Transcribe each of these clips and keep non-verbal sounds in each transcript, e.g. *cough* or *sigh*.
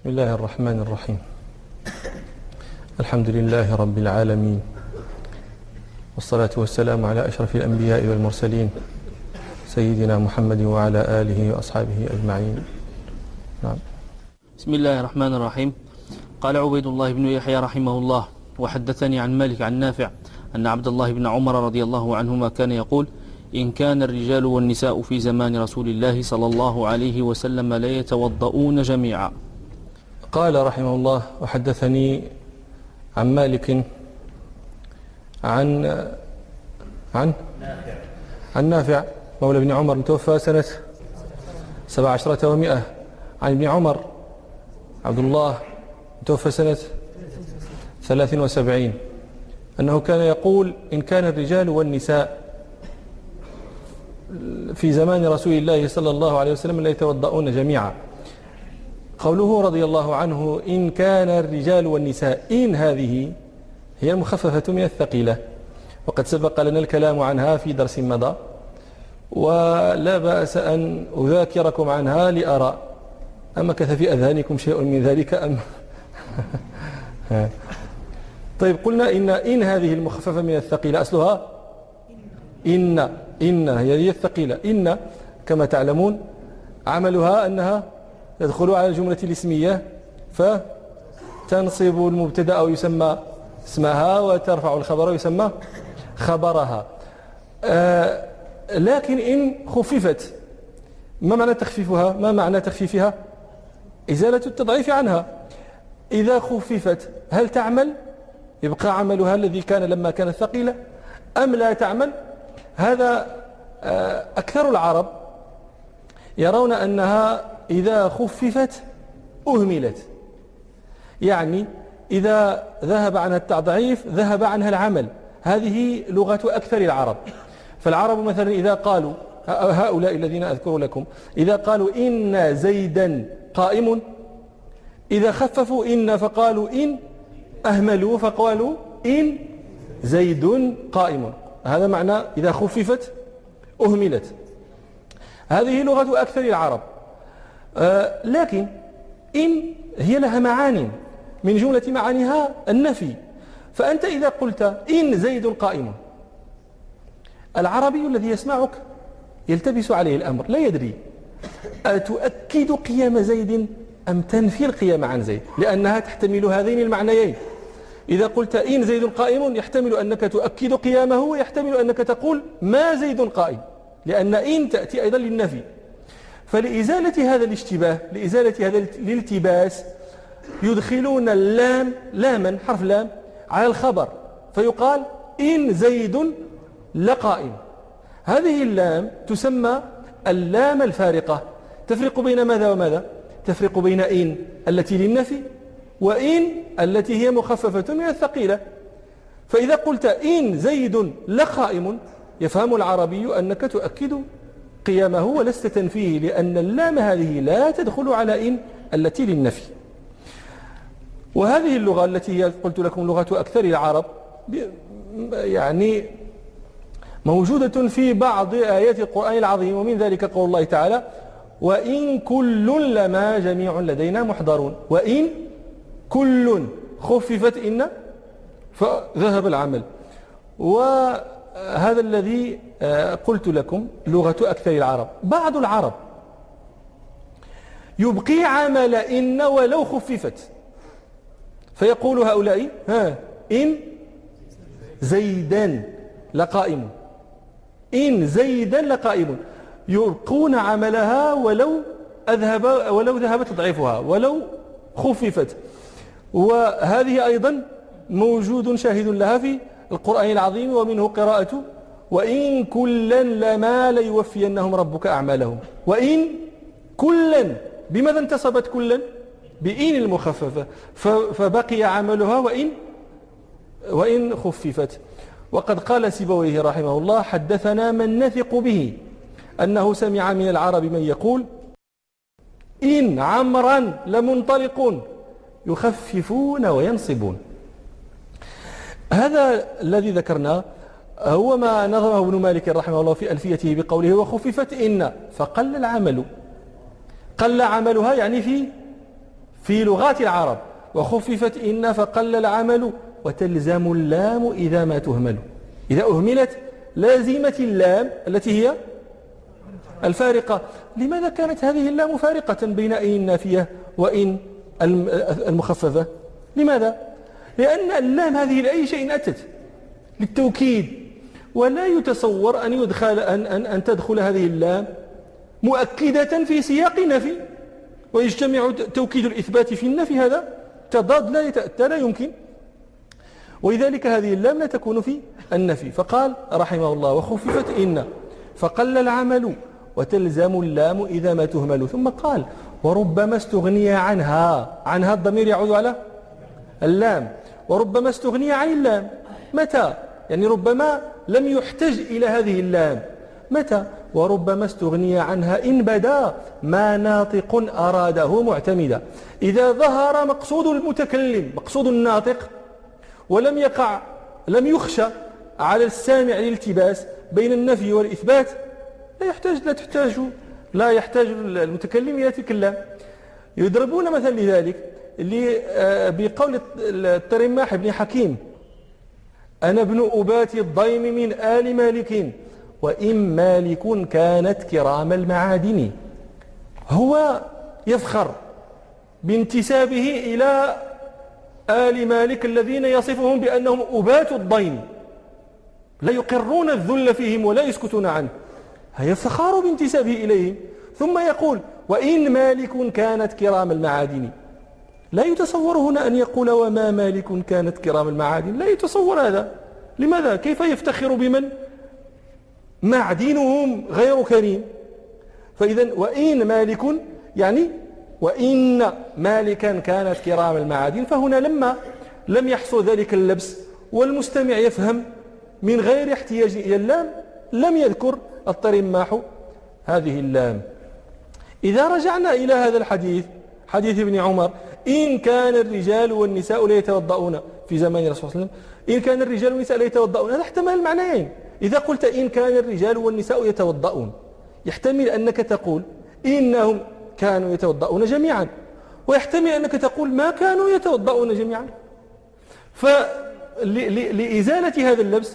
بسم الله الرحمن الرحيم. الحمد لله رب العالمين. والصلاة والسلام على أشرف الأنبياء والمرسلين سيدنا محمد وعلى آله وأصحابه أجمعين. نعم. بسم الله الرحمن الرحيم. قال عبيد الله بن يحيى رحمه الله وحدثني عن مالك عن نافع أن عبد الله بن عمر رضي الله عنهما كان يقول إن كان الرجال والنساء في زمان رسول الله صلى الله عليه وسلم لا يتوضؤون جميعا. قال رحمه الله وحدثني عن مالك عن عن عن نافع مولى ابن عمر توفى سنة سبع عشرة ومئة. عن ابن عمر عبد الله توفى سنة ثلاث وسبعين. أنه كان يقول إن كان الرجال والنساء في زمان رسول الله صلى الله عليه وسلم لا يتوضؤون جميعا. قوله رضي الله عنه إن كان الرجال والنساء إن هذه هي المخففة من الثقيلة. وقد سبق لنا الكلام عنها في درس مضى ولا بأس أن أذاكركم عنها لأرى أمكث في أذهانكم شيء من ذلك أم *laughs* طيب قلنا إن إن هذه المخففة من الثقيلة أصلها إن إن هي الثقيلة. إن كما تعلمون عملها أنها تدخل على الجملة الاسمية فتنصب المبتدأ أو يسمى اسمها وترفع الخبر ويسمى خبرها. آه لكن إن خففت ما معنى تخفيفها؟ ما معنى تخفيفها؟ إزالة التضعيف عنها. إذا خففت هل تعمل؟ يبقى عملها الذي كان لما كانت ثقيلة أم لا تعمل؟ هذا آه أكثر العرب يرون أنها إذا خففت أهملت. يعني إذا ذهب عنها التضعيف ذهب عنها العمل. هذه لغة أكثر العرب. فالعرب مثلا إذا قالوا هؤلاء الذين أذكر لكم إذا قالوا إن زيدا قائم إذا خففوا إن فقالوا إن أهملوا فقالوا إن زيد قائم. هذا معنى إذا خففت أهملت. هذه لغة أكثر العرب. لكن إن هي لها معاني من جملة معانيها النفي. فأنت إذا قلت إن زيد قائم العربي الذي يسمعك يلتبس عليه الأمر لا يدري أتؤكد قيام زيد أم تنفي القيام عن زيد؟ لأنها تحتمل هذين المعنيين. إذا قلت إن زيد قائم يحتمل أنك تؤكد قيامه ويحتمل أنك تقول ما زيد قائم. لأن إن تأتي أيضا للنفي. فلإزالة هذا الاشتباه لإزالة هذا الالتباس يدخلون اللام لاما حرف لام على الخبر. فيقال إن زيد لقائم. هذه اللام تسمى اللام الفارقة. تفرق بين ماذا وماذا؟ تفرق بين إن التي للنفي وإن التي هي مخففة من الثقيلة. فإذا قلت إن زيد لقائم يفهم العربي أنك تؤكد قيامه ولست تنفيه لأن اللام هذه لا تدخل على إن التي للنفي. وهذه اللغة التي هي قلت لكم لغة أكثر العرب يعني موجودة في بعض آيات القرآن العظيم ومن ذلك قول الله تعالى وإن كل لما جميع لدينا محضرون. وإن كل خففت إن فذهب العمل. وهذا الذي قلت لكم لغة أكثر العرب. بعض العرب يبقي عمل إن ولو خففت. فيقول هؤلاء ها إن زيدا لقائم. إن زيدا لقائم. يبقون عملها ولو أذهب ولو ذهب تضعيفها ولو خففت. وهذه أيضا موجود شاهد لها في القرآن العظيم ومنه قراءة وإن كلا لما ليوفينهم ربك أعمالهم. وإن كلا بماذا انتصبت كلا؟ بإن المخففة. فبقي عملها وإن وإن خففت. وقد قال سيبويه رحمه الله حدثنا من نثق به أنه سمع من العرب من يقول إن عمرا لمنطلقون يخففون وينصبون. هذا الذي ذكرناه هو ما نظمه ابن مالك رحمه الله في ألفيته بقوله وخففت إن فقل العمل. قل عملها يعني في في لغات العرب. وخففت إن فقل العمل. وتلزم اللام إذا ما تهمل. إذا أهملت لازمة اللام التي هي الفارقة. لماذا كانت هذه اللام فارقة بين إن النافية وإن المخففة؟ لماذا؟ لأن اللام هذه لأي شيء أتت. للتوكيد. ولا يتصور أن, يدخل أن, أن, أن تدخل هذه اللام مؤكدة في سياق نفي. ويجتمع توكيد الإثبات في النفي هذا. تضاد لا يتأتى لا يمكن. ولذلك هذه اللام لا تكون في النفي. فقال رحمه الله وخففت إن فقل العمل وتلزم اللام إذا ما تهمل. ثم قال وربما استغني عنها. عنها الضمير يعود على اللام. وربما استغني عن اللام. متى؟ يعني ربما لم يحتج إلى هذه اللام. متى؟ وربما استغني عنها إن بدا ما ناطق أراده معتمدا. إذا ظهر مقصود المتكلم مقصود الناطق ولم يقع لم يخشى على السامع الالتباس بين النفي والإثبات لا يحتاج لا تحتاج لا يحتاج المتكلم إلى تلك اللام. يضربون مثلا لذلك آه، بقول الترماح بن حكيم. أنا ابن أبات الضيم من آل مالك وإن مالك كانت كرام المعادن. هو يفخر بانتسابه إلى آل مالك الذين يصفهم بأنهم أبات الضيم. لا يقرون الذل فيهم ولا يسكتون عنه. يفتخر بانتسابه إليهم. ثم يقول وإن مالك كانت كرام المعادن. لا يتصور هنا أن يقول وما مالك كانت كرام المعادن. لا يتصور هذا. لماذا؟ كيف يفتخر بمن؟ معدنهم غير كريم. فإذا وإن مالك يعني وإن مالكا كانت كرام المعادن فهنا لما لم يحصل ذلك اللبس والمستمع يفهم من غير احتياج إلى اللام لم يذكر الطرماح هذه اللام. إذا رجعنا إلى هذا الحديث حديث ابن عمر إن كان الرجال والنساء لا يتوضؤون في زمان الرسول صلى الله عليه وسلم إن كان الرجال والنساء لا يتوضؤون هذا احتمال المعنيين إذا قلت إن كان الرجال والنساء يتوضؤون يحتمل أنك تقول إنهم كانوا يتوضؤون جميعا ويحتمل أنك تقول ما كانوا يتوضؤون جميعا. فلإزالة هذا اللبس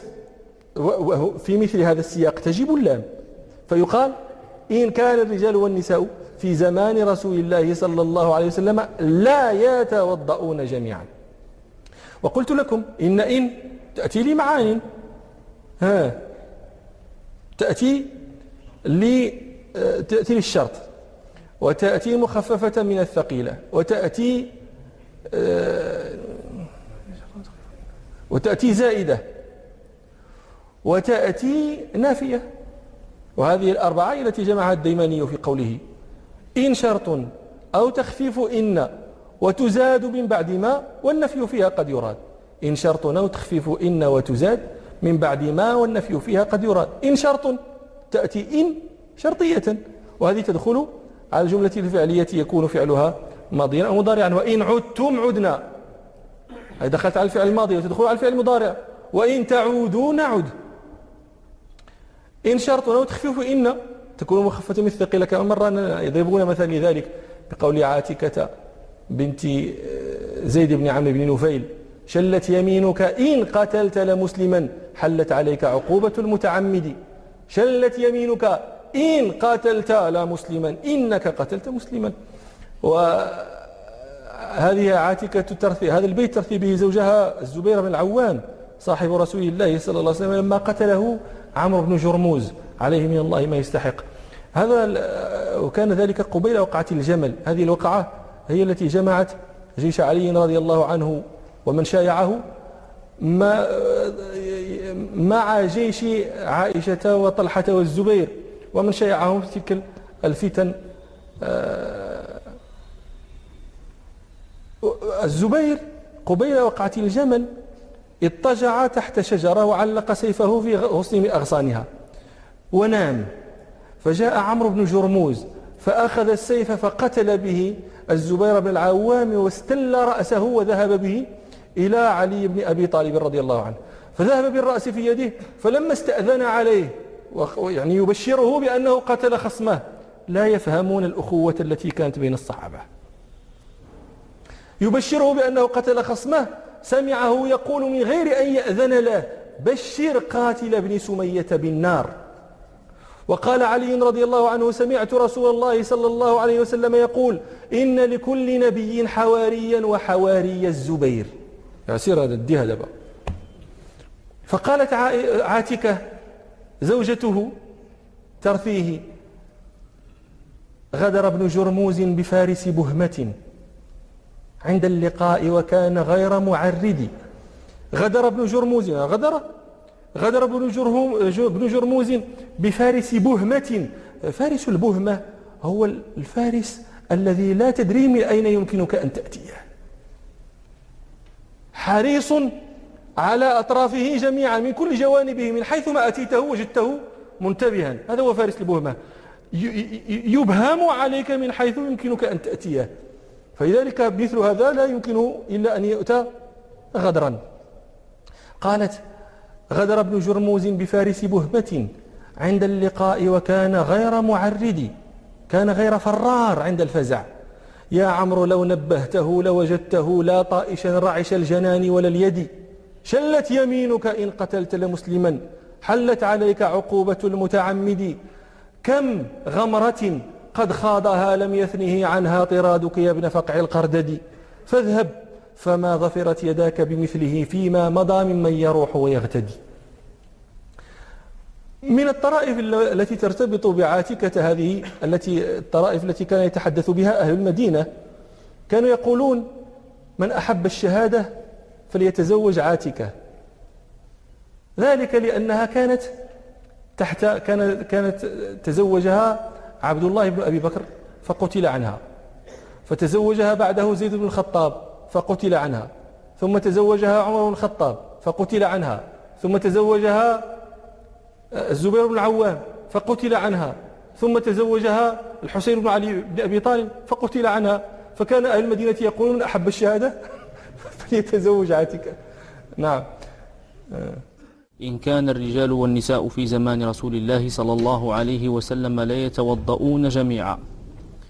في مثل هذا السياق تجب اللام. فيقال إن كان الرجال والنساء في زمان رسول الله صلى الله عليه وسلم لا يتوضؤون جميعا. وقلت لكم إن إن تأتي لي معان. ها تأتي لي تأتي للشرط. وتأتي مخففة من الثقيلة. وتأتي وتأتي زائدة. وتأتي نافية. وهذه الأربعة التي جمعها الديماني في قوله. إن شرط أو تخفيف إن وتزاد من بعد ما والنفي فيها قد يراد. إن شرط أو تخفيف إن وتزاد من بعد ما والنفي فيها قد يراد. إن شرط تأتي إن شرطية وهذه تدخل على الجملة الفعلية يكون فعلها ماضيا أو مضارعا. وإن عدتم عدنا. أي دخلت على الفعل الماضي وتدخل على الفعل المضارع. وإن تعودوا نعد إن شرط أو تخفيف إن تكون مخفة من الثقيلة كما مرة يضربون مثلا لذلك بقول عاتكة بنت آه، زيد بن عمرو بن نفيل شلت يمينك إن قتلت لمسلما حلت عليك عقوبة المتعمد. شلت يمينك إن قتلت لا مسلما إنك قتلت مسلما. وهذه عاتكة ترثي هذا البيت ترثي به زوجها الزبير بن العوام صاحب رسول الله صلى الله عليه وسلم لما قتله عمرو بن جرموز. عليه من الله ما يستحق. هذا وكان ذلك قبيل وقعة الجمل. هذه الوقعة هي التي جمعت جيش علي رضي الله عنه ومن شايعه مع جيش عائشة وطلحة والزبير. ومن شايعهم في تلك الفتن آه، الزبير قبيل وقعة الجمل اضطجع تحت شجرة وعلق سيفه في غصن أغصانها. ونام. فجاء عمرو بن جرموز فأخذ السيف فقتل به الزبير بن العوام واستل رأسه وذهب به إلى علي بن أبي طالب رضي الله عنه. فذهب بالرأس في يده فلما استأذن عليه يعني يبشره بأنه قتل خصمه لا يفهمون الأخوة التي كانت بين الصحابة. يبشره بأنه قتل خصمه سمعه يقول من غير أن يأذن له بشر قاتل ابن سمية بالنار. وقال علي رضي الله عنه سمعت رسول الله صلى الله عليه وسلم يقول إن لكل نبي حواريا وحواري الزبير. يصير هذا الدي دابا فقالت عاتكة زوجته ترثيه غدر ابن جرموز بفارس بهمة عند اللقاء وكان غير معرد غدر ابن جرموز غدر. غدر ابن جرموز بفارس بهمة. فارس البهمة هو الفارس الذي لا تدري من أين يمكنك أن تأتيه. حريص على أطرافه جميعا من كل جوانبه من حيث ما أتيته وجدته منتبها. هذا هو فارس البهمة. يبهم عليك من حيث يمكنك أن تأتيه. فلذلك مثل هذا لا يمكن إلا أن يؤتى غدرا. قالت غدر ابن جرموز بفارس بهمة عند اللقاء وكان غير معرد كان غير فرار عند الفزع. يا عمرو لو نبهته لوجدته لا طائشا رعش الجنان ولا اليد. شلت يمينك إن قتلت لمسلما حلت عليك عقوبة المتعمد. كم غمرة قد خاضها لم يثنه عنها طرادك يا ابن فقع القردد. فاذهب فما ظفرت يداك بمثله فيما مضى ممن يروح ويغتدي. من الطرائف التي ترتبط بعاتكة هذه التي الطرائف التي كان يتحدث بها أهل المدينة كانوا يقولون من أحب الشهادة فليتزوج عاتكة. ذلك لأنها كانت تحت كانت كانت تزوجها عبد الله بن أبي بكر فقتل عنها فتزوجها بعده زيد بن الخطاب. فقتل عنها. ثم تزوجها عمر بن الخطاب فقتل عنها. ثم تزوجها الزبير بن العوام فقتل عنها. ثم تزوجها الحسين بن علي بن أبي طالب فقتل عنها. فكان أهل المدينة يقولون أحب الشهادة؟ *laughs* فليتزوج عاتكة نعم. إن كان الرجال والنساء في زمان رسول الله صلى الله عليه وسلم لا يتوضؤون جميعا.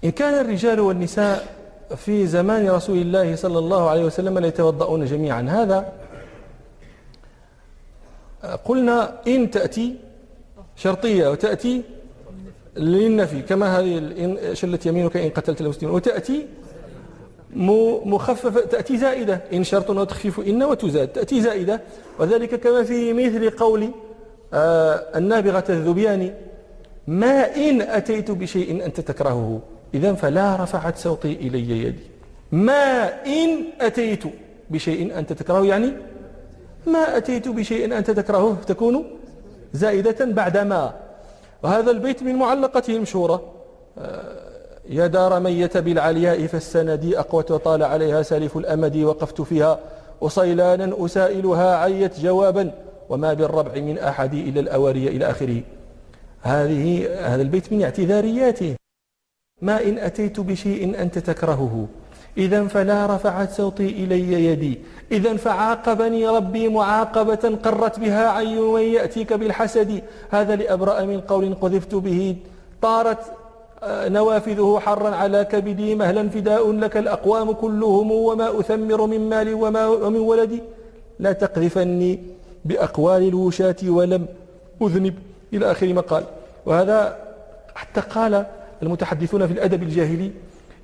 إن كان الرجال والنساء في زمان رسول الله صلى الله عليه وسلم لا يتوضؤون جميعا. هذا قلنا إن تأتي شرطية وتأتي للنفي كما هذه شلت يمينك إن قتلت المسلمين وتأتي مخففة تأتي زائدة. إن شرط وتخفيف إن وتزاد تأتي زائدة. وذلك كما في مثل قول آه النابغة الذبياني ما إن أتيت بشيء أنت تكرهه. إذا فلا رفعت صوتي إلي يدي. ما إن أتيت بشيء أنت تكرهه يعني؟ ما أتيت بشيء أنت تكرهه تكون زائدة بعد ما وهذا البيت من معلقته المشهورة يا دار ميت بالعلياء فالسندي أقوت وطال عليها سالف الأمد وقفت فيها. وصيلانا أسائلها عيت جوابا. وما بالربع من أحد إلى الأواري إلى آخره. هذه هذا البيت من اعتذارياته. ما إن أتيت بشيء أنت تكرهه. إذا فلا رفعت صوتي إلي يدي. إذا فعاقبني ربي معاقبة قرت بها عين من يأتيك بالحسد. هذا لأبرأ من قول قذفت به. طارت آه، نوافذه حرا على كبدي. مهلا فداء لك الأقوام كلهم. وما أثمر من مالي وما ومن ولدي. لا تقذفني بأقوال الوشاة ولم أذنب. إلى آخر ما قال. وهذا حتى قال المتحدثون في الأدب الجاهلي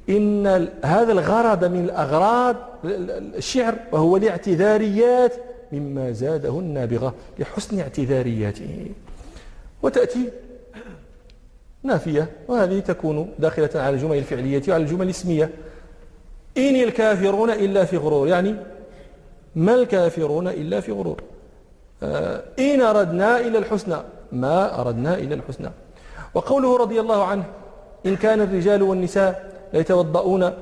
إن هذا الغرض من الأغراض الشعر وهو الاعتذاريات مما زاده النابغة لحسن اعتذارياته. وتأتي نافية وهذه تكون داخلة على الجمل الفعلية وعلى الجمل الاسمية. إن الكافرون إلا في غرور يعني ما الكافرون إلا في غرور؟ آه، إن أردنا إلى الحسنى ما أردنا إلى الحسنى. وقوله رضي الله عنه إن كان الرجال والنساء ليتوضؤون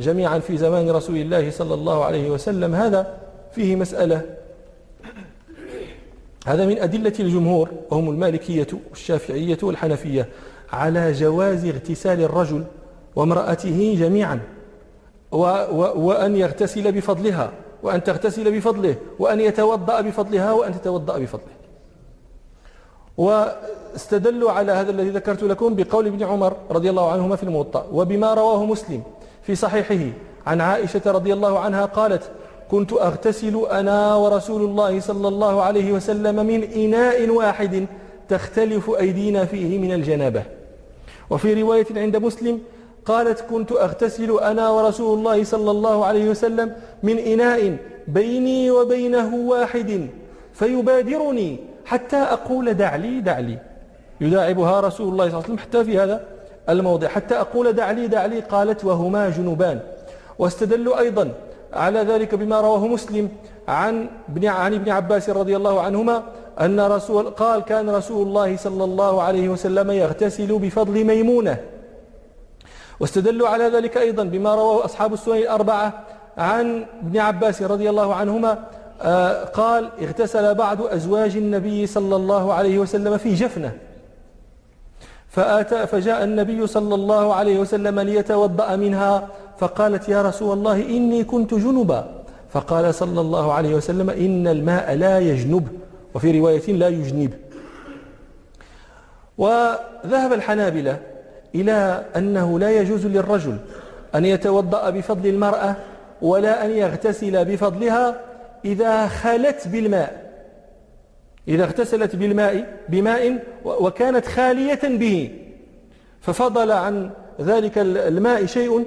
جميعا في زمان رسول الله صلى الله عليه وسلم هذا فيه مسألة. هذا من أدلة الجمهور وهم المالكية والشافعية والحنفية على جواز اغتسال الرجل وامرأته جميعا وأن يغتسل بفضلها وأن تغتسل بفضله وأن يتوضأ بفضلها وأن تتوضأ بفضله. واستدلوا على هذا الذي ذكرت لكم بقول ابن عمر رضي الله عنهما في الموطأ وبما رواه مسلم في صحيحه عن عائشة رضي الله عنها قالت كنت أغتسل أنا ورسول الله صلى الله عليه وسلم من إناء واحد تختلف أيدينا فيه من الجنابة. وفي رواية عند مسلم قالت كنت أغتسل أنا ورسول الله صلى الله عليه وسلم من إناء بيني وبينه واحد فيبادرني حتى أقول دع لي دع لي يداعبها رسول الله صلى الله عليه وسلم حتى في هذا الموضع. حتى أقول دع لي دع لي قالت وهما جنوبان. واستدلوا أيضا على ذلك بما رواه مسلم عن ابن عن ابن عباس رضي الله عنهما أن رسول قال كان رسول الله صلى الله عليه وسلم يغتسل بفضل ميمونة. واستدلوا على ذلك أيضا بما رواه أصحاب السنن الأربعة عن ابن عباس رضي الله عنهما قال اغتسل بعض أزواج النبي صلى الله عليه وسلم في جفنة. فآتى فجاء النبي صلى الله عليه وسلم ليتوضأ منها فقالت يا رسول الله إني كنت جنبا. فقال صلى الله عليه وسلم إن الماء لا يجنب وفي رواية لا يجنب. وذهب الحنابلة إلى أنه لا يجوز للرجل أن يتوضأ بفضل المرأة ولا أن يغتسل بفضلها إذا خلت بالماء. إذا اغتسلت بالماء بماء وكانت خالية به. ففضل عن ذلك الماء شيء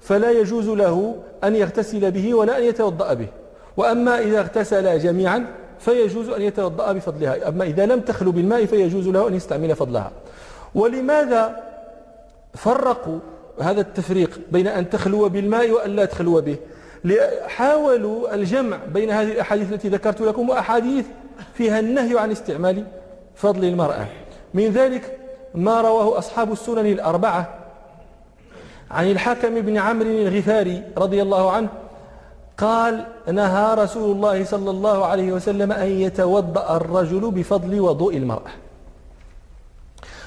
فلا يجوز له أن يغتسل به ولا أن يتوضأ به. وأما إذا اغتسل جميعا فيجوز أن يتوضأ بفضلها. أما إذا لم تخلو بالماء فيجوز له أن يستعمل فضلها. ولماذا فرقوا هذا التفريق بين أن تخلو بالماء وأن لا تخلو به؟ حاولوا الجمع بين هذه الأحاديث التي ذكرت لكم وأحاديث فيها النهي عن استعمال فضل المرأة. من ذلك ما رواه أصحاب السنن الأربعة عن الحكم بن عمرو الغفاري رضي الله عنه قال نهى رسول الله صلى الله عليه وسلم أن يتوضأ الرجل بفضل وضوء المرأة.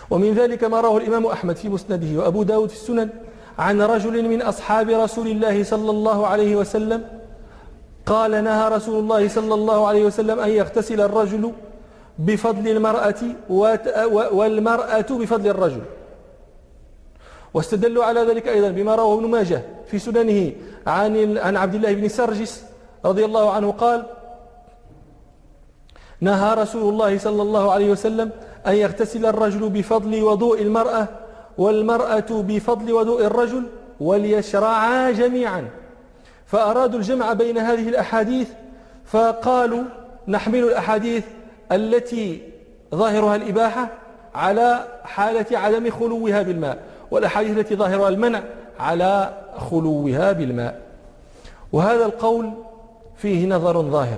ومن ذلك ما رواه الإمام أحمد في مسنده وأبو داود في السنن عن رجل من أصحاب رسول الله صلى الله عليه وسلم قال نهى رسول الله صلى الله عليه وسلم أن يغتسل الرجل بفضل المرأة والمرأة بفضل الرجل. واستدلوا على ذلك أيضا بما رواه ابن ماجه في سننه عن عن عبد الله بن سرجس رضي الله عنه قال نهى رسول الله صلى الله عليه وسلم أن يغتسل الرجل بفضل وضوء المرأة والمرأة بفضل وضوء الرجل وليشرعا جميعا. فأرادوا الجمع بين هذه الأحاديث فقالوا نحمل الأحاديث التي ظاهرها الإباحة على حالة عدم خلوها بالماء والأحاديث التي ظاهرها المنع على خلوها بالماء. وهذا القول فيه نظر ظاهر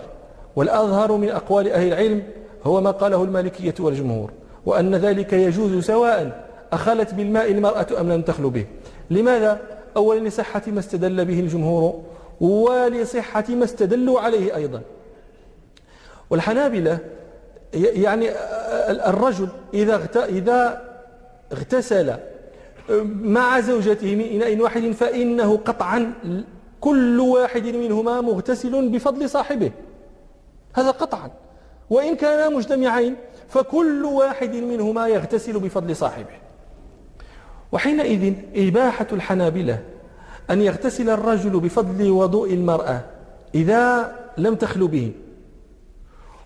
والأظهر من أقوال أهل العلم هو ما قاله المالكية والجمهور وأن ذلك يجوز سواء أخلت بالماء المرأة أم لم تخلو به. لماذا؟ أولا لصحة ما استدل به الجمهور ولصحة ما استدلوا عليه أيضا. والحنابلة يعني الرجل إذا إذا اغتسل مع زوجته من إناء واحد فإنه قطعا كل واحد منهما مغتسل بفضل صاحبه. هذا قطعا. وإن كانا مجتمعين فكل واحد منهما يغتسل بفضل صاحبه. وحينئذ إباحة الحنابلة أن يغتسل الرجل بفضل وضوء المرأة إذا لم تخلو به.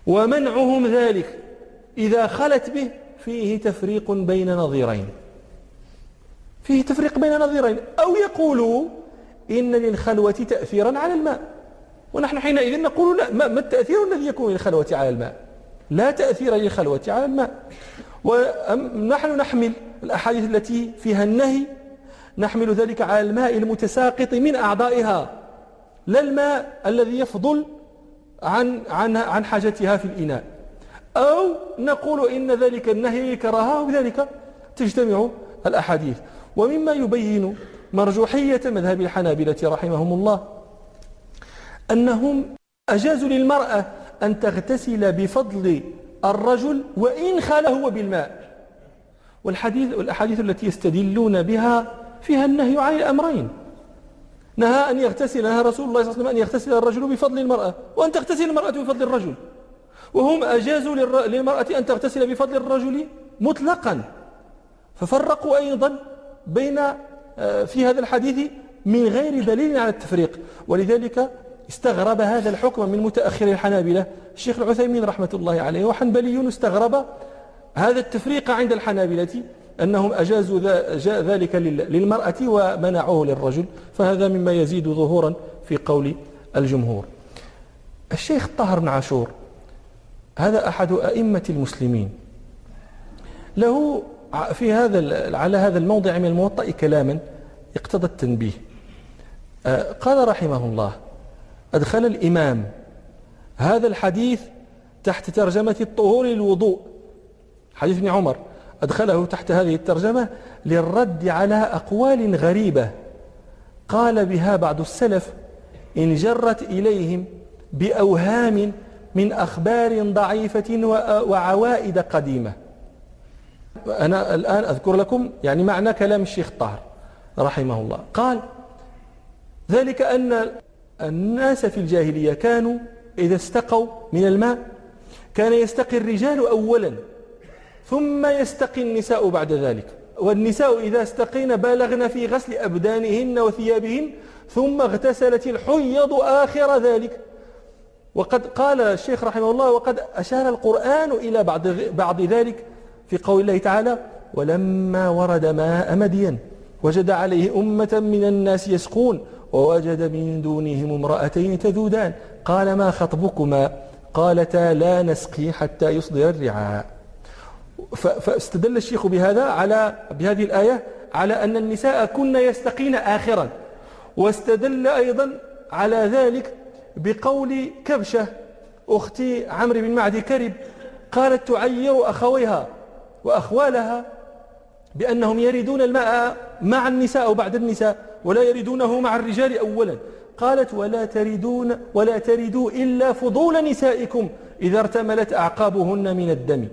ومنعهم ذلك إذا خلت به فيه تفريق بين نظيرين. فيه تفريق بين نظيرين. أو يقولوا إن للخلوة تأثيرا على الماء. ونحن حينئذ نقول لا ما التأثير الذي يكون للخلوة على الماء؟ لا تأثير للخلوة على الماء. ونحن نحمل الأحاديث التي فيها النهي نحمل ذلك على الماء المتساقط من أعضائها. لا الماء الذي يفضل عن, عن, عن حاجتها في الإناء. أو نقول إن ذلك النهي كراهة وبذلك تجتمع الأحاديث. ومما يبين مرجوحية مذهب الحنابلة رحمهم الله أنهم أجازوا للمرأة أن تغتسل بفضل الرجل وإن خال هو بالماء. والحديث والأحاديث التي يستدلون بها فيها النهي عن الأمرين. نهى أن يغتسل نهى رسول الله صلى الله عليه وسلم أن يغتسل الرجل بفضل المرأة وأن تغتسل المرأة بفضل الرجل. وهم أجازوا للمرأة أن تغتسل بفضل الرجل مطلقا. ففرقوا أيضا بين آه، في هذا الحديث من غير دليل على التفريق. ولذلك استغرب هذا الحكم من متأخر الحنابلة الشيخ العثيمين رحمة الله عليه وحنبلي استغرب هذا التفريق عند الحنابلة أنهم أجازوا ذلك للمرأة ومنعوه للرجل فهذا مما يزيد ظهورا في قول الجمهور. الشيخ طاهر بن عاشور هذا أحد أئمة المسلمين. له في هذا على هذا الموضع من الموطأ كلاما اقتضى التنبيه. آه، قال رحمه الله أدخل الإمام. هذا الحديث تحت ترجمة الطهور للوضوء. حديث ابن عمر أدخله تحت هذه الترجمة للرد على أقوال غريبة. قال بها بعض السلف إن جرت إليهم بأوهام من أخبار ضعيفة وعوائد قديمة. أنا الآن أذكر لكم يعني معنى كلام الشيخ طاهر رحمه الله. قال ذلك أن الناس في الجاهلية كانوا إذا استقوا من الماء كان يستقي الرجال أولا. ثم يستقي النساء بعد ذلك. والنساء إذا استقين بالغن في غسل أبدانهن وثيابهن ثم اغتسلت الحيض آخر ذلك. وقد قال الشيخ رحمه الله وقد أشار القرآن إلى بعض, بعض ذلك في قول الله تعالى ولما ورد ماء مدين وجد عليه أمة من الناس يسقون ووجد من دونهم امرأتين تذودان. قال ما خطبكما؟ قالتا لا نسقي حتى يصدر الرعاء. فاستدل الشيخ بهذا على بهذه الآية على أن النساء كن يستقين آخرا واستدل أيضا على ذلك بقول كبشة أختي عمرو بن معدي كرب قالت تعير أخويها وأخوالها بأنهم يريدون الماء مع النساء أو بعد النساء ولا يريدونه مع الرجال أولا. قالت ولا تريدون ولا تريدوا إلا فضول نسائكم إذا ارتملت أعقابهن من الدم.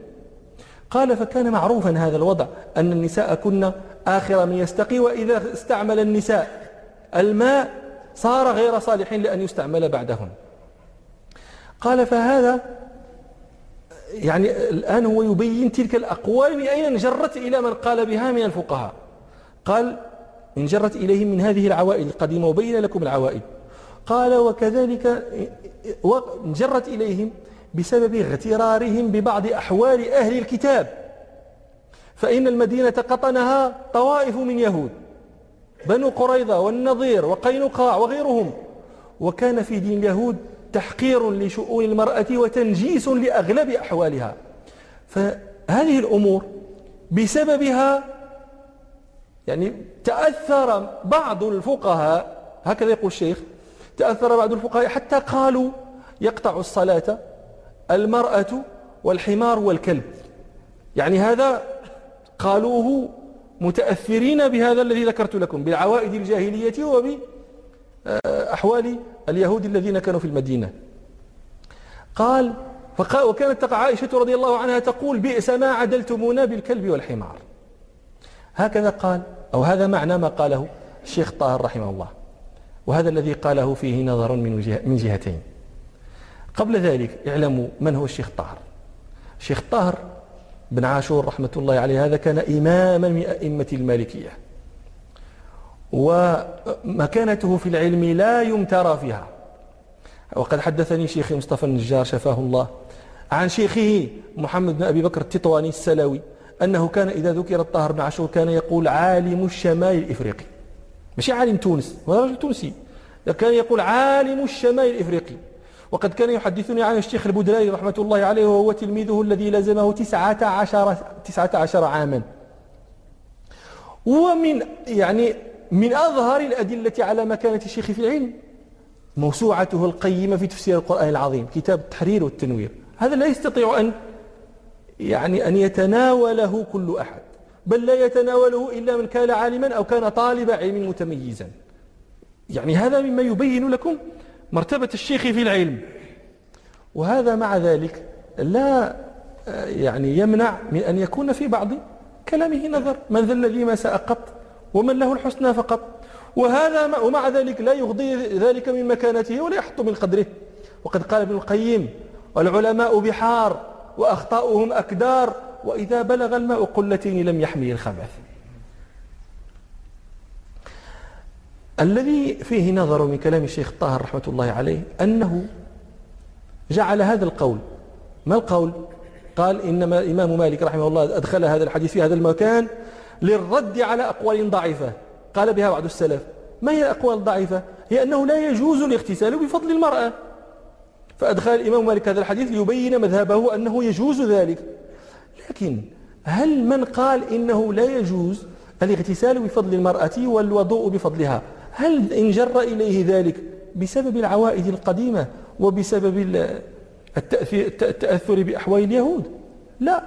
قال فكان معروفا هذا الوضع أن النساء كن آخر من يستقي وإذا استعمل النساء الماء صار غير صالح لأن يستعمل بعدهن. قال فهذا يعني الآن هو يبين تلك الأقوال من أين انجرت إلى من قال بها من الفقهاء. قال انجرت إليهم من هذه العوائد القديمة وبين لكم العوائد قال وكذلك انجرت إليهم بسبب اغترارهم ببعض أحوال أهل الكتاب. فإن المدينة قطنها طوائف من يهود بنو قريظة والنظير وقينقاع وغيرهم. وكان في دين اليهود تحقير لشؤون المرأة وتنجيس لأغلب أحوالها. فهذه الأمور بسببها يعني تأثر بعض الفقهاء هكذا يقول الشيخ تأثر بعض الفقهاء حتى قالوا يقطع الصلاة المرأة والحمار والكلب. يعني هذا قالوه متأثرين بهذا الذي ذكرت لكم بالعوائد الجاهلية وبأحوال اليهود الذين كانوا في المدينة. قال وكانت تقع عائشة رضي الله عنها تقول بئس ما عدلتمونا بالكلب والحمار. هكذا قال أو هذا معنى ما قاله الشيخ طاهر رحمه الله. وهذا الذي قاله فيه نظر من جهتين. قبل ذلك اعلموا من هو الشيخ طاهر. الشيخ طاهر بن عاشور رحمة الله عليه هذا كان إماما من أئمة المالكية ومكانته في العلم لا يمترى فيها. وقد حدثني شيخي مصطفى النجار شفاه الله عن شيخه محمد بن أبي بكر التطواني السلوي أنه كان إذا ذكر الطاهر بن عاشور كان يقول عالم الشمال الإفريقي. مش عالم تونس هو رجل تونسي كان يقول عالم الشمال الإفريقي. وقد كان يحدثني عن الشيخ البدراني رحمة الله عليه وهو تلميذه الذي لزمه تسعة عشر, تسعة عشر عاما. ومن يعني من أظهر الأدلة على مكانة الشيخ في العلم موسوعته القيمة في تفسير القرآن العظيم كتاب التحرير والتنوير. هذا لا يستطيع أن يعني أن يتناوله كل أحد بل لا يتناوله إلا من كان عالما أو كان طالب علم متميزا. يعني هذا مما يبين لكم مرتبة الشيخ في العلم. وهذا مع ذلك لا يعني يمنع من أن يكون في بعض كلامه نظر. من ذا الذي ما ساء قط ومن له الحسنى فقط. وهذا ومع ذلك لا يغضي ذلك من مكانته ولا يحط من قدره. وقد قال ابن القيم والعلماء بحار وأخطاؤهم أكدار وإذا بلغ الماء قلتين لم يحمل الخبث. الذي فيه نظر من كلام الشيخ الطاهر رحمة الله عليه أنه جعل هذا القول. ما القول؟ قال إنما الإمام مالك رحمه الله أدخل هذا الحديث في هذا المكان للرد على أقوال ضعيفة. قال بها بعض السلف. ما هي الأقوال الضعيفة؟ هي أنه لا يجوز الاغتسال بفضل المرأة. فأدخل الإمام مالك هذا الحديث ليبين مذهبه أنه يجوز ذلك. لكن هل من قال إنه لا يجوز الاغتسال بفضل المرأة والوضوء بفضلها؟ هل انجر إليه ذلك بسبب العوائد القديمة وبسبب التأثر بأحوال اليهود؟ لا.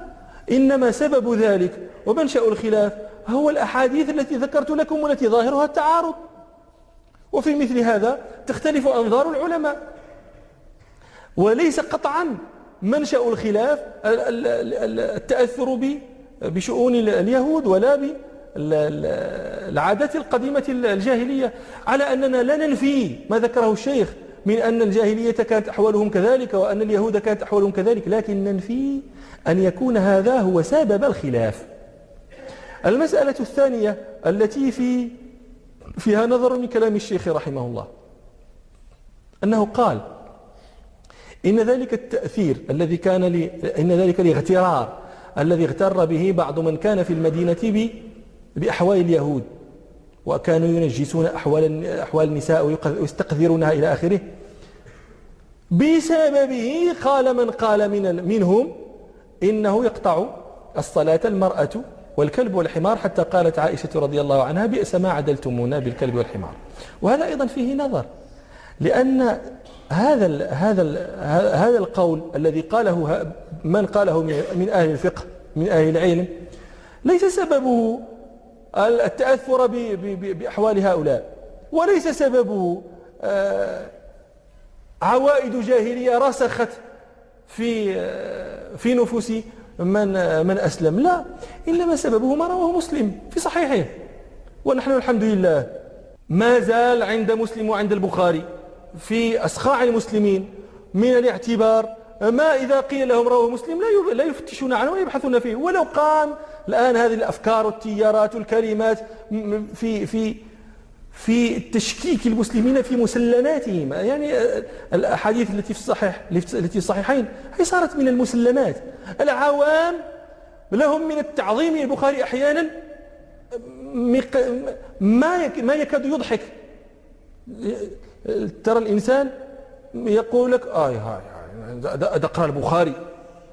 إنما سبب ذلك ومنشأ الخلاف هو الأحاديث التي ذكرت لكم والتي ظاهرها التعارض. وفي مثل هذا تختلف أنظار العلماء. وليس قطعا منشأ الخلاف التأثر بشؤون اليهود ولا بالعادات القديمة الجاهلية على أننا لا ننفي ما ذكره الشيخ من أن الجاهلية كانت أحوالهم كذلك وأن اليهود كانت أحوالهم كذلك لكن ننفي أن يكون هذا هو سبب الخلاف. المسألة الثانية التي في فيها نظر من كلام الشيخ رحمه الله أنه قال إن ذلك التأثير الذي كان إن ذلك الاغترار الذي اغتر به بعض من كان في المدينة بأحوال اليهود وكانوا ينجسون أحوال, أحوال النساء ويستقذرونها إلى آخره. بسببه قال من قال من منهم إنه يقطع الصلاة المرأة والكلب والحمار حتى قالت عائشة رضي الله عنها بئس ما عدلتمونا بالكلب والحمار. وهذا أيضا فيه نظر لأن هذا ال هذا ال هذا القول الذي قاله من قاله من أهل الفقه من أهل العلم ليس سببه التأثر بأحوال هؤلاء. وليس سببه آه، عوائد جاهلية رسخت في آه، في نفوس من من أسلم. لا إنما سببه ما رواه مسلم في صحيحه. ونحن الحمد لله ما زال عند مسلم وعند البخاري في أسخاع المسلمين من الاعتبار ما إذا قيل لهم رواه مسلم لا لا يفتشون عنه ويبحثون فيه. ولو قام الآن هذه الأفكار والتيارات والكلمات في في في تشكيك المسلمين في مسلماتهم. يعني الأحاديث التي في الصحيح التي في الصحيحين هي صارت من المسلمات. العوام لهم من التعظيم البخاري أحيانا ما ما يكاد يضحك. ترى الإنسان يقول لك آه هذا اقرا البخاري.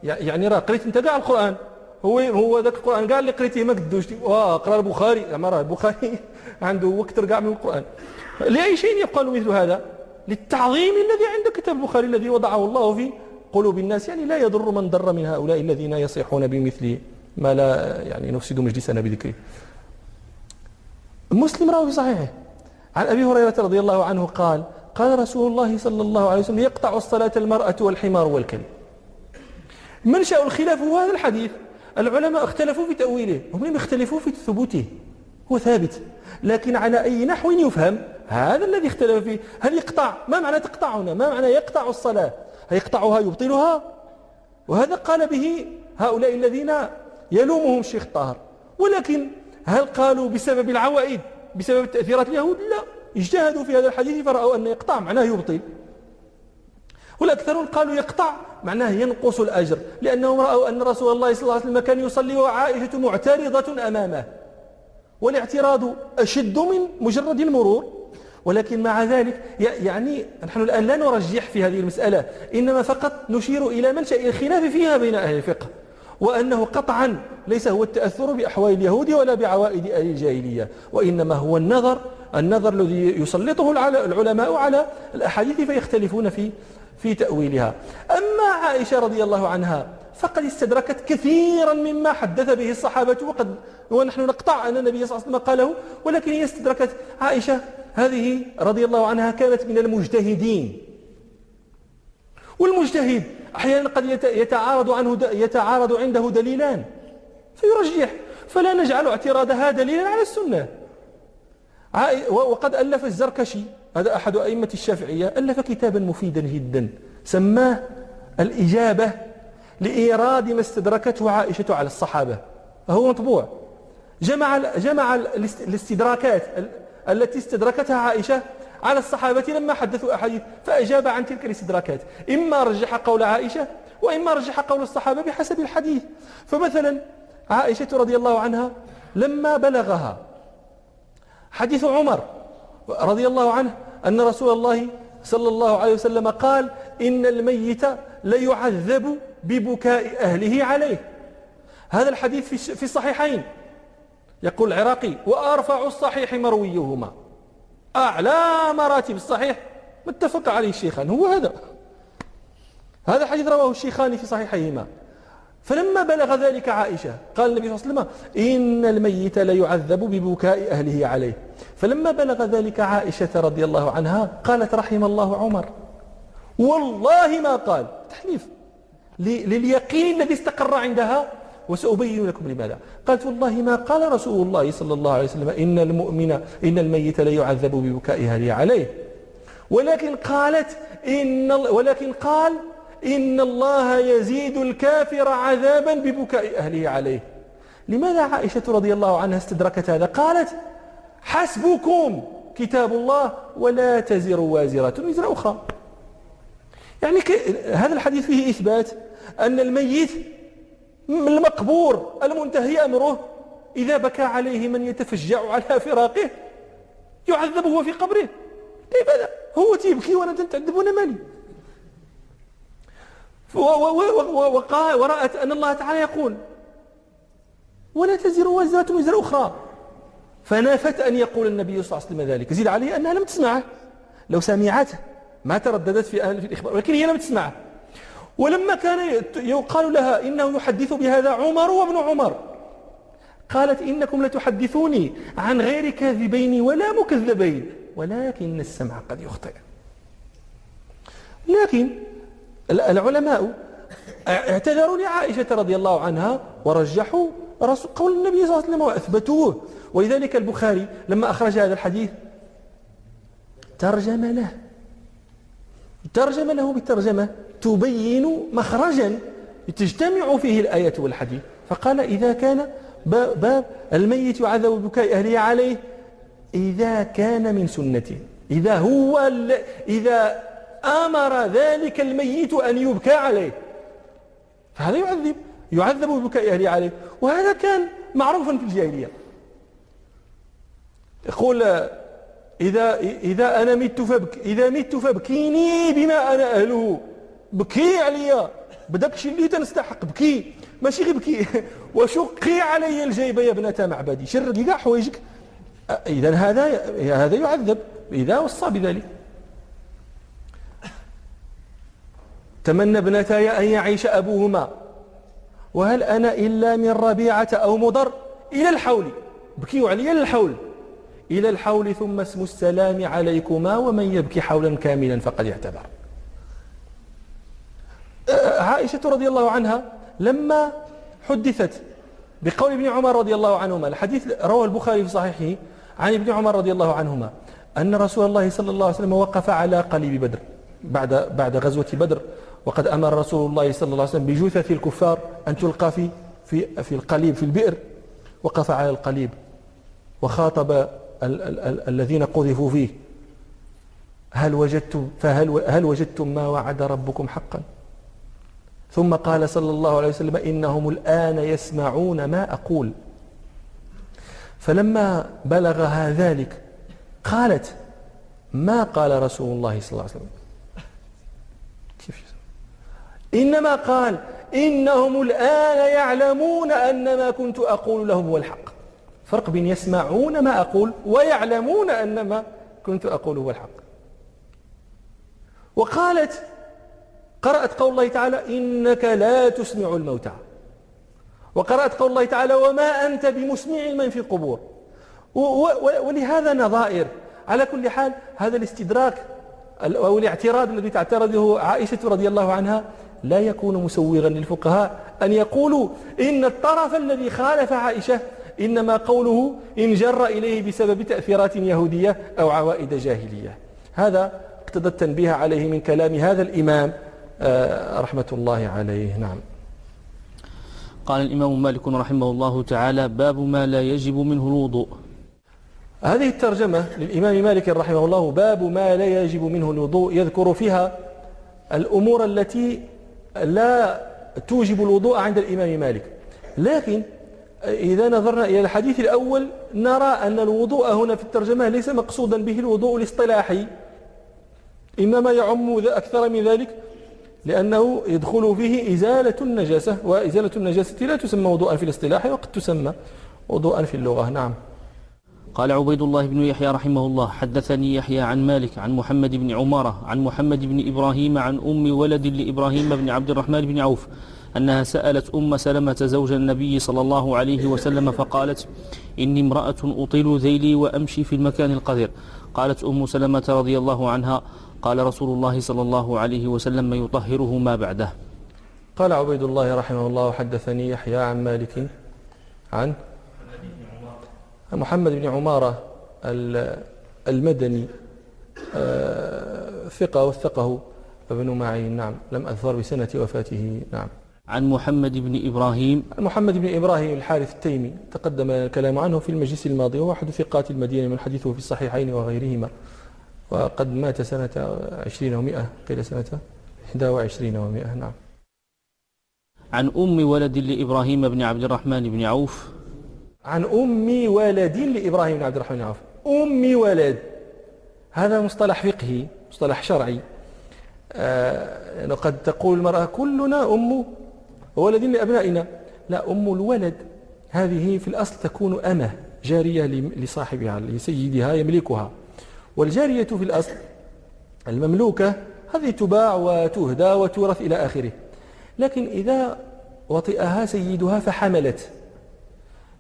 يعني راه قريت انت كاع القرآن. هو هو ذاك القرآن كاع اللي قريته ما قدوش واه اقرا البخاري. ما راه البخاري *laughs* عنده وكثر كاع من القرآن. لأي شيء يقال مثل هذا؟ للتعظيم الذي عند كتاب البخاري الذي وضعه الله في قلوب الناس. يعني لا يضر من ضر من هؤلاء الذين يصيحون بمثل ما لا يعني نفسد مجلسنا بذكره. مسلم روى في صحيحه. عن أبي هريرة رضي الله عنه قال قال رسول الله صلى الله عليه وسلم يقطع الصلاة المرأة والحمار والكلب. منشأ الخلاف هو هذا الحديث. العلماء اختلفوا في تأويله هم لم يختلفوا في ثبوته. هو ثابت. لكن على أي نحو يفهم؟ هذا الذي اختلف فيه. هل يقطع؟ ما معنى تقطع هنا؟ ما معنى يقطع الصلاة؟ هل يقطعها يبطلها؟ وهذا قال به هؤلاء الذين يلومهم الشيخ طاهر ولكن هل قالوا بسبب العوائد بسبب تأثيرات اليهود؟ لا. اجتهدوا في هذا الحديث فرأوا أن يقطع معناه يبطل. والأكثرون قالوا يقطع معناه ينقص الأجر لأنهم رأوا أن رسول الله صلى الله عليه وسلم كان يصلي وعائشة معترضة أمامه. والاعتراض أشد من مجرد المرور. ولكن مع ذلك يعني نحن الآن لا نرجح في هذه المسألة إنما فقط نشير إلى منشأ الخلاف فيها بين أهل الفقه وأنه قطعا ليس هو التأثر بأحوال اليهود ولا بعوائد أهل الجاهلية وإنما هو النظر النظر الذي يسلطه العلماء على الأحاديث فيختلفون في في تأويلها. أما عائشة رضي الله عنها فقد استدركت كثيرا مما حدث به الصحابة وقد ونحن نقطع أن النبي صلى الله عليه وسلم قاله ولكن هي استدركت عائشة هذه رضي الله عنها كانت من المجتهدين. والمجتهد أحيانا قد يتعارض عنه يتعارض عنده دليلان فيرجح. فلا نجعل اعتراضها دليلا على السنة. وقد ألف الزركشي هذا أحد أئمة الشافعية ألف كتابا مفيدا جدا سماه الإجابة لإيراد ما استدركته عائشة على الصحابة هو مطبوع. جمع جمع الاستدراكات التي استدركتها عائشة على الصحابة لما حدثوا أحاديث فأجاب عن تلك الاستدراكات. إما رجح قول عائشة وإما رجح قول الصحابة بحسب الحديث. فمثلا عائشة رضي الله عنها لما بلغها حديث عمر رضي الله عنه أن رسول الله صلى الله عليه وسلم قال إن الميت ليعذب ببكاء أهله عليه. هذا الحديث في الصحيحين. يقول العراقي وأرفع الصحيح مرويهما. أعلى مراتب الصحيح. متفق عليه الشيخان. هو هذا. هذا الحديث رواه الشيخان في صحيحيهما. فلما بلغ ذلك عائشة قال النبي صلى الله عليه وسلم إن الميت ليعذب ببكاء أهله عليه. فلما بلغ ذلك عائشة رضي الله عنها قالت رحم الله عمر. والله ما قال. تحليف. لليقين الذي استقر عندها. وسأبين لكم لماذا. قالت والله ما قال رسول الله صلى الله عليه وسلم إن المؤمن إن الميت لا يعذب ببكاء أهله عليه. ولكن قالت إن ولكن قال إن الله يزيد الكافر عذابا ببكاء أهله عليه. لماذا عائشة رضي الله عنها استدركت هذا؟ قالت حسبكم كتاب الله ولا تزر وازرة وزر أخرى. يعني هذا الحديث فيه إثبات أن الميت المقبور المنتهي أمره إذا بكى عليه من يتفجع على فراقه يعذب هو في قبره. لماذا هو تيبكي وأنا تنتعذبون مالي؟ ورأت أن الله تعالى يقول ولا تزر وزرة وزر أخرى. فنافت أن يقول النبي صلى الله عليه وسلم ذلك. زيد عليه أنها لم تسمعه. لو سمعته ما ترددت في أهل في الإخبار ولكن هي لم تسمعه. ولما كان يقال لها إنه يحدث بهذا عمر وابن عمر قالت إنكم لتحدثوني عن غير كاذبين ولا مكذبين ولكن السمع قد يخطئ. لكن العلماء. اعتذروا لعائشة رضي الله عنها ورجحوا قول النبي صلى الله عليه وسلم وأثبتوه. ولذلك البخاري لما أخرج هذا الحديث ترجم له. ترجم له بترجمة تبين مخرجا تجتمع فيه الآية والحديث. فقال إذا كان باب الميت يعذب بكاء أهله عليه إذا كان من سنته. إذا هو إذا أمر ذلك الميت أن يبكى عليه. فهذا يعذب يعذب ببكاء أهله عليه. وهذا كان معروفا في الجاهلية. يقول إذا, إذا أنا مت فبك إذا مت فابكيني بما أنا أهله. بكي عليا بدك شي اللي تنستحق بكي. ماشي غير بكي. *laughs* وشقي علي الجيب يا ابنة معبدي. شرقي كاع حوايجك. إذا هذا هذا يعذب إذا وصى بذلك. تمنى ابنتاي أن يعيش أبوهما. وهل أنا إلا من ربيعة أو مضر؟ إلى الحول. بكيوا علي للحول إلى الحول ثم اسم السلام عليكما ومن يبكي حولا كاملا فقد اعتبر. عائشة رضي الله عنها لما حدثت بقول ابن عمر رضي الله عنهما الحديث روى البخاري في صحيحه عن ابن عمر رضي الله عنهما أن رسول الله صلى الله عليه وسلم وقف على قليب بدر بعد بعد غزوة بدر. وقد أمر رسول الله صلى الله عليه وسلم بجثث الكفار أن تلقى في في في القليب في البئر وقف على القليب وخاطب ال ال ال الذين قذفوا فيه. هل وجدتم فهل هل وجدتم ما وعد ربكم حقا؟ ثم قال صلى الله عليه وسلم إنهم الآن يسمعون ما أقول. فلما بلغها ذلك قالت ما قال رسول الله صلى الله عليه وسلم؟ كيف إنما قال إنهم الآن يعلمون أن ما كنت أقول لهم هو الحق. فرق بين يسمعون ما أقول ويعلمون أن ما كنت أقول هو الحق. وقالت قرأت قول الله تعالى إنك لا تسمع الموتى. وقرأت قول الله تعالى وما أنت بمسمع من في القبور. ولهذا نظائر. على كل حال هذا الاستدراك أو الاعتراض الذي تعترضه عائشة رضي الله عنها لا يكون مسوغا للفقهاء أن يقولوا إن الطرف الذي خالف عائشة إنما قوله إن جر إليه بسبب تأثيرات يهودية أو عوائد جاهلية. هذا اقتضى التنبيه عليه من كلام هذا الإمام آه، رحمة الله عليه. نعم. قال الإمام مالك رحمه الله تعالى باب ما لا يجب منه الوضوء. هذه الترجمة للإمام مالك رحمه الله باب ما لا يجب منه الوضوء يذكر فيها الأمور التي لا توجب الوضوء عند الإمام مالك. لكن إذا نظرنا إلى الحديث الأول نرى أن الوضوء هنا في الترجمة ليس مقصودا به الوضوء الاصطلاحي. إنما يعم أكثر من ذلك لأنه يدخل فيه إزالة النجاسة وإزالة النجاسة لا تسمى وضوءا في الاصطلاح وقد تسمى وضوءا في اللغة. نعم. قال عبيد الله بن يحيى رحمه الله حدثني يحيى عن مالك عن محمد بن عمارة عن محمد بن إبراهيم عن أم ولد لإبراهيم بن عبد الرحمن بن عوف أنها سألت أم سلمة زوج النبي صلى الله عليه وسلم فقالت إني امرأة أطيل ذيلي وأمشي في المكان القذر. قالت أم سلمة رضي الله عنها قال رسول الله صلى الله عليه وسلم يطهره ما بعده. قال عبيد الله رحمه الله حدثني يحيى عن مالك عن محمد بن عمارة المدني آه، ثقة وثقه ابن معين. نعم. لم أذفر بسنة وفاته. نعم. عن محمد بن إبراهيم. عن محمد بن إبراهيم الحارث التيمي تقدم الكلام عنه في المجلس الماضي وهو أحد ثقات المدينة من حديثه في الصحيحين وغيرهما. وقد مات سنة عشرين ومئة قيل سنة 21 ومئة نعم. عن أم ولد لإبراهيم بن عبد الرحمن بن عوف. عن أم ولد لإبراهيم بن عبد الرحمن عوف. أم ولد. هذا مصطلح فقهي مصطلح شرعي. آه قد تقول المرأة كلنا أم ولد لأبنائنا. لا أم الولد. هذه في الأصل تكون أمة جارية لصاحبها لسيدها يملكها. والجارية في الأصل المملوكة هذه تباع وتهدى وتورث إلى آخره. لكن إذا وطئها سيدها فحملت.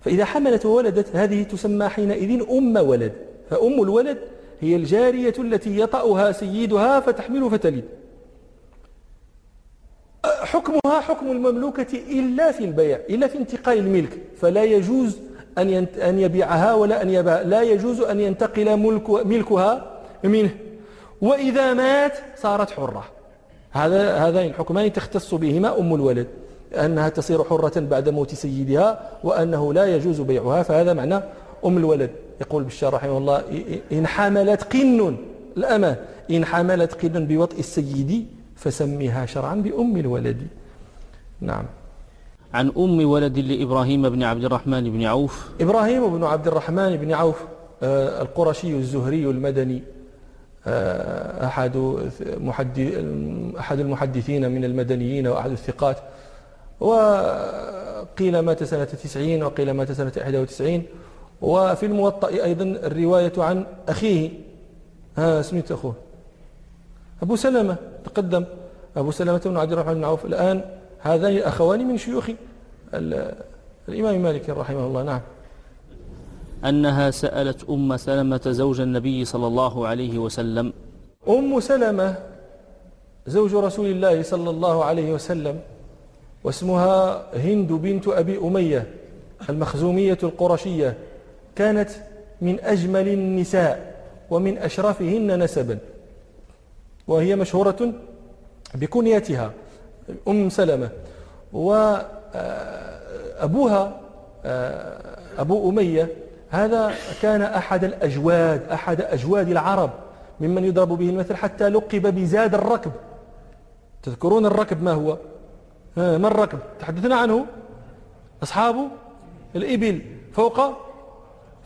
فإذا حملت وولدت هذه تسمى حينئذ أم ولد. فأم الولد هي الجارية التي يطأها سيدها فتحمل فتلد. حكمها حكم المملوكة إلا في البيع إلا في انتقال الملك. فلا يجوز أن أن يبيعها ولا أن يبيع لا يجوز أن ينتقل ملك ملكها منه. وإذا مات صارت حرة. هذا هذين الحكمان تختص بهما أم الولد. أنها تصير حرة بعد موت سيدها وأنه لا يجوز بيعها فهذا معنى أم الولد. يقول بالشار رحمه الله إن حملت قن الأمة إن حملت قن بوطء السيد فسميها شرعا بأم الولد. نعم. عن أم ولد لإبراهيم بن عبد الرحمن بن عوف. إبراهيم بن عبد الرحمن بن عوف آه، القرشي الزهري المدني. آه، أحد أحد المحدثين من المدنيين وأحد الثقات. وقيل مات سنة تسعين وقيل مات سنة 91 وفي الموطأ أيضا الرواية عن أخيه. ها اسميت أخوه. أبو سلمة تقدم. أبو سلمة بن عبد الرحمن بن عوف الآن هذان الأخوان من شيوخ الإمام مالك رحمه الله. نعم. أنها سألت أم سلمة زوج النبي صلى الله عليه وسلم. أم سلمة زوج رسول الله صلى الله عليه وسلم. واسمها هند بنت أبي أمية المخزومية القرشية كانت من أجمل النساء ومن أشرفهن نسبا. وهي مشهورة بكنيتها أم سلمة. وأبوها أبو أمية هذا كان أحد الأجواد أحد أجواد العرب ممن يضرب به المثل حتى لقب بزاد الركب. تذكرون الركب ما هو؟ ما الركب؟ تحدثنا عنه. أصحاب الإبل. فوق؟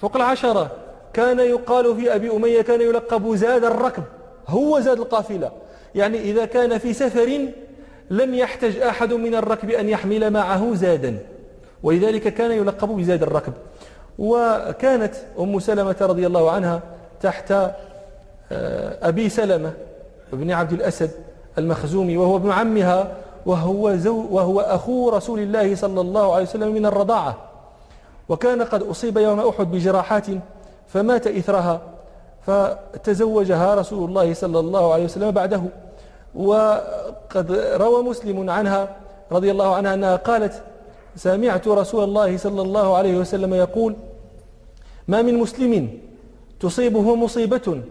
فوق العشرة. كان يقال في أبي أمية كان يلقب زاد الركب. هو زاد القافلة. يعني إذا كان في سفر لم يحتج أحد من الركب أن يحمل معه زادا. ولذلك كان يلقب بزاد الركب. وكانت أم سلمة رضي الله عنها تحت آه، أبي سلمة بن عبد الأسد المخزومي وهو ابن عمها وهو, زو وهو أخو رسول الله صلى الله عليه وسلم من الرضاعة. وكان قد أصيب يوم أحد بجراحات فمات إثرها فتزوجها رسول الله صلى الله عليه وسلم بعده. وقد روى مسلم عنها رضي الله عنها أنها قالت سمعت رسول الله صلى الله عليه وسلم يقول ما من مسلم تصيبه مصيبة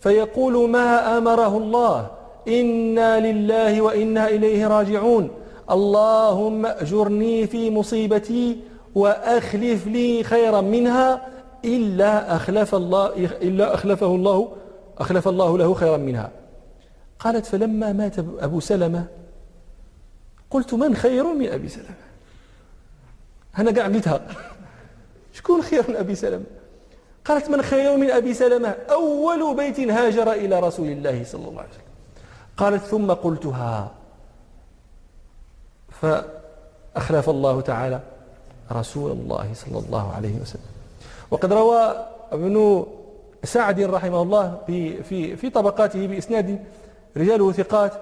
فيقول ما أمره الله إنا لله وإنا إليه راجعون اللهم أجرني في مصيبتي وأخلف لي خيرا منها إلا أخلف الله إلا أخلفه الله أخلف الله له خيرا منها قالت فلما مات أبو سلمة قلت من خير من أبي سلمة أنا قاعد قلتها شكون خير من أبي سلمة قالت من خير من أبي سلمة أول بيت هاجر إلى رسول الله صلى الله عليه وسلم قالت ثم قلتها. فأخلف الله تعالى رسول الله صلى الله عليه وسلم. وقد روى ابن سعد رحمه الله في في طبقاته بإسناد رجاله ثقات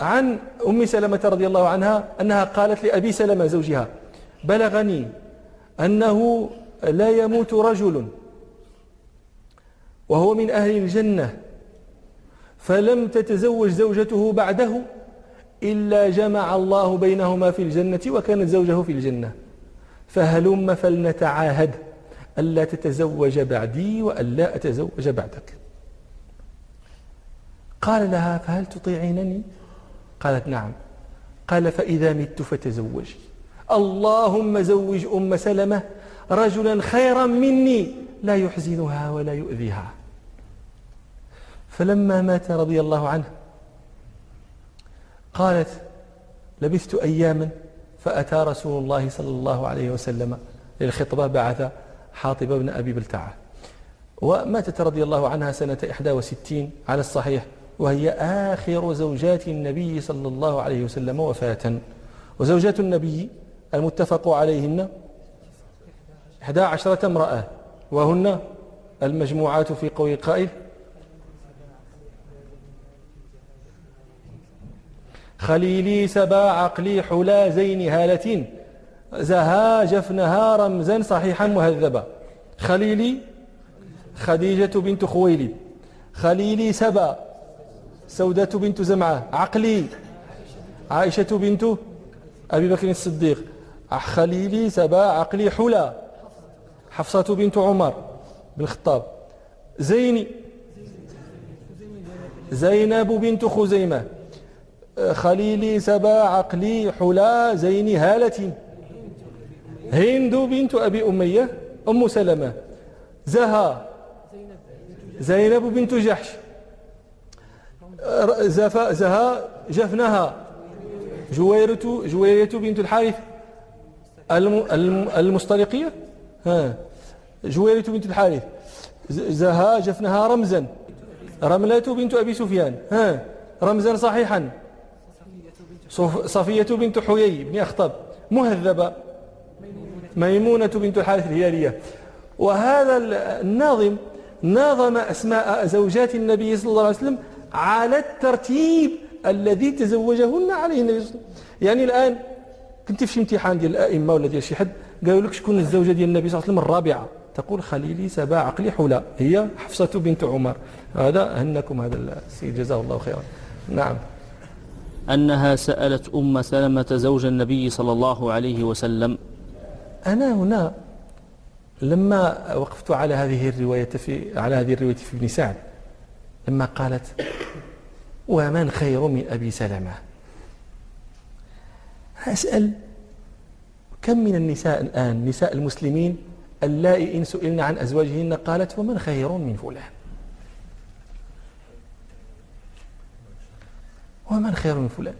عن أم سلمة رضي الله عنها أنها قالت لأبي سلمة زوجها بلغني أنه لا يموت رجل وهو من أهل الجنة فلم تتزوج زوجته بعده إلا جمع الله بينهما في الجنة وكانت زوجه في الجنة. فهلم فلنتعاهد ألا تتزوج بعدي وألا أتزوج بعدك. قال لها فهل تطيعينني؟ قالت نعم. قال فإذا مت فتزوجي اللهم زوج أم سلمة رجلا خيرا مني لا يحزنها ولا يؤذيها. فلما مات رضي الله عنه قالت لبثت أياما فأتى رسول الله صلى الله عليه وسلم للخطبة بعث حاطب بن أبي بلتعة. وماتت رضي الله عنها سنة 61 على الصحيح وهي آخر زوجات النبي صلى الله عليه وسلم وفاة. وزوجات النبي المتفق عليهن 11 امرأة وهن المجموعات في قول القائل خليلي سبا عقلي حلا زين هالة زها جفنها رمزا صحيحا مهذبا. خليلي خديجة بنت خويلد. خليلي سبا سودة بنت زمعة عقلي عائشة بنت أبي بكر الصديق. خليلي سبا عقلي حلا حفصة بنت عمر بن الخطاب زيني زينب بنت خزيمة. خليلي سبا عقلي حلا زين هالة هند بنت أبي أمية أم سلمة. زها زينب بنت جحش. زها جفنها. جويرة جويرة بنت الحارث. المصطلقية ها. جويرة بنت الحارث. زها جفنها رمزا. رملة بنت أبي سفيان. ها. رمزا صحيحا. صفية بنت حيي بن أخطب مهذبة ميمونة بنت الحارث الهلالية. وهذا الناظم ناظم أسماء زوجات النبي صلى الله عليه وسلم على الترتيب الذي تزوجهن عليه النبي صلى الله عليه وسلم. يعني الآن كنت في امتحان ديال الأئمة ولا ديال شي حد قالوا لك شكون الزوجة ديال النبي صلى الله عليه وسلم الرابعة؟ تقول خليلي سبا عقلي حلا هي حفصة بنت عمر. هذا هنكم هذا السيد جزاه الله خيرا. نعم. أنها سألت أم سلمة زوج النبي صلى الله عليه وسلم. أنا هنا لما وقفت على هذه الرواية في على هذه الرواية في ابن سعد لما قالت ومن خير من أبي سلمة؟ أسأل كم من النساء الآن نساء المسلمين اللائي إن سئلن عن أزواجهن قالت ومن خير من فلان ومن خير من فلان؟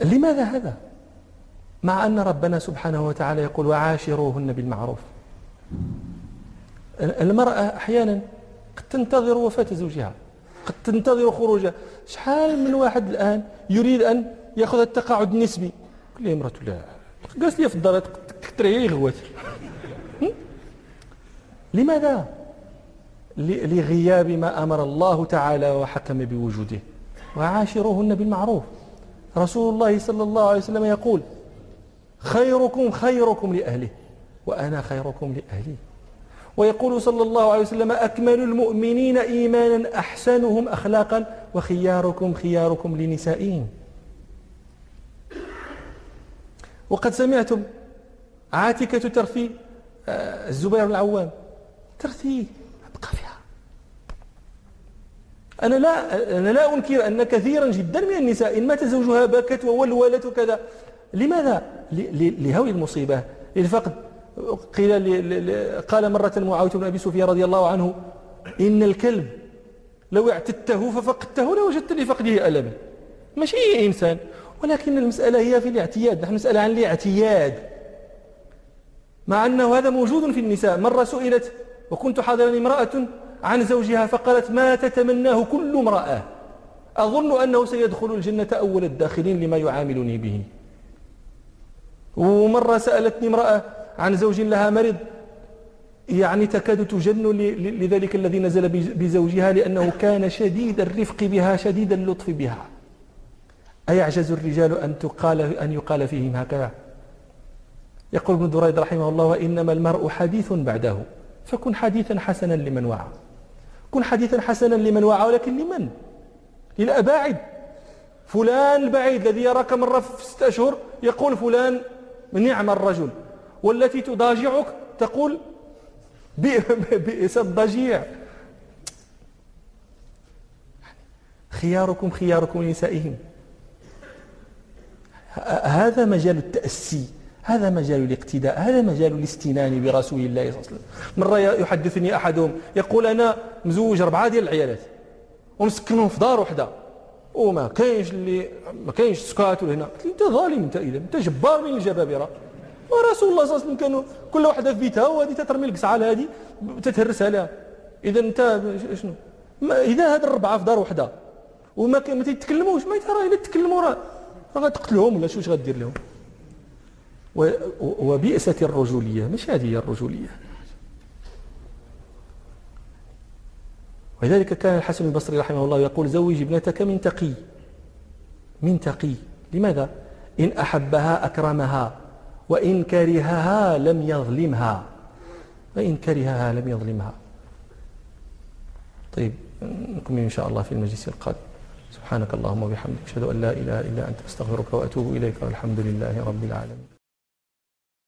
لماذا هذا؟ مع أن ربنا سبحانه وتعالى يقول وعاشروهن بالمعروف. المرأة أحيانا قد تنتظر وفاة زوجها قد تنتظر خروجها. شحال من واحد الآن يريد أن يأخذ التقاعد النسبي؟ لي امرأة لا. جالس لي في الدار تكتري غوات لماذا؟ لغياب ما أمر الله تعالى وحكم بوجوده. وعاشروهن بالمعروف. رسول الله صلى الله عليه وسلم يقول خيركم خيركم لأهله وأنا خيركم لأهلي. ويقول صلى الله عليه وسلم أكمل المؤمنين إيمانا أحسنهم أخلاقا وخياركم خياركم لنسائهم. وقد سمعتم عاتكة ترثي آه، الزبير بن العوام ترثي. أبقى فيها. أنا لا, أنا لا أنكر أن كثيرا جدا من النساء إن مات زوجها بكت وولولت وكذا. لماذا؟ لهول المصيبة. للفقد. قيل قال مرة معاوية بن أبي سفيان رضي الله عنه إن الكلب لو اعتدته ففقدته لوجدت لفقده ألما ماشي إنسان. ولكن المسألة هي في الاعتياد. نحن نسأل عن الاعتياد. مع أنه هذا موجود في النساء. مرة سئلت وكنت حاضرا امرأة عن زوجها فقالت ما تتمناه كل امرأة؟ أظن أنه سيدخل الجنة أول الداخلين لما يعاملني به. ومرة سألتني امرأة عن زوج لها مرض يعني تكاد تجن لذلك الذي نزل بزوجها لأنه كان شديد الرفق بها شديد اللطف بها. أيعجز الرجال أن, تقال أن يقال فيهم هكذا؟ يقول ابن دريد رحمه الله وإنما المرء حديث بعده فكن حديثا حسنا لمن وعى. كن حديثا حسنا لمن وعى ولكن لمن؟ للأباعد. فلان البعيد الذي يراك مرة في ستة أشهر يقول فلان نعم الرجل والتي تضاجعك تقول *laughs* *laughs* بئس الضجيع. خياركم خياركم لنسائهم. هذا مجال التأسي. هذا مجال الاقتداء هذا مجال الاستنان برسول الله صلى الله عليه وسلم. مرة يحدثني أحدهم يقول أنا مزوج أربعة ديال العيالات ومسكنهم في دار وحدة. وما كاينش اللي ما كاينش سكات ولا هنا. قلت أنت ظالم أنت إذا أنت جبار من الجبابرة. ورسول الله صلى الله عليه وسلم كانوا كل واحدة في بيتها وهذه تترمي القصعه لهذه تتهرسها لها إذا أنت شنو؟ إذا هاد الربعة في دار وحدة وما ما تيتكلموش ما راه إلا تكلموا راه غتقتلهم ولا شو غدير لهم؟ وبئست الرجولية. مش هذه هي الرجولية. ولذلك كان الحسن البصري رحمه الله يقول زوج ابنتك من تقي. من تقي. لماذا؟ إن أحبها أكرمها وإن كرهها لم يظلمها. وإن كرهها لم يظلمها. طيب نكمل إن شاء الله في المجلس القادم. سبحانك اللهم وبحمدك أشهد أن لا إله إلا أنت أستغفرك وأتوب إليك والحمد لله رب العالمين.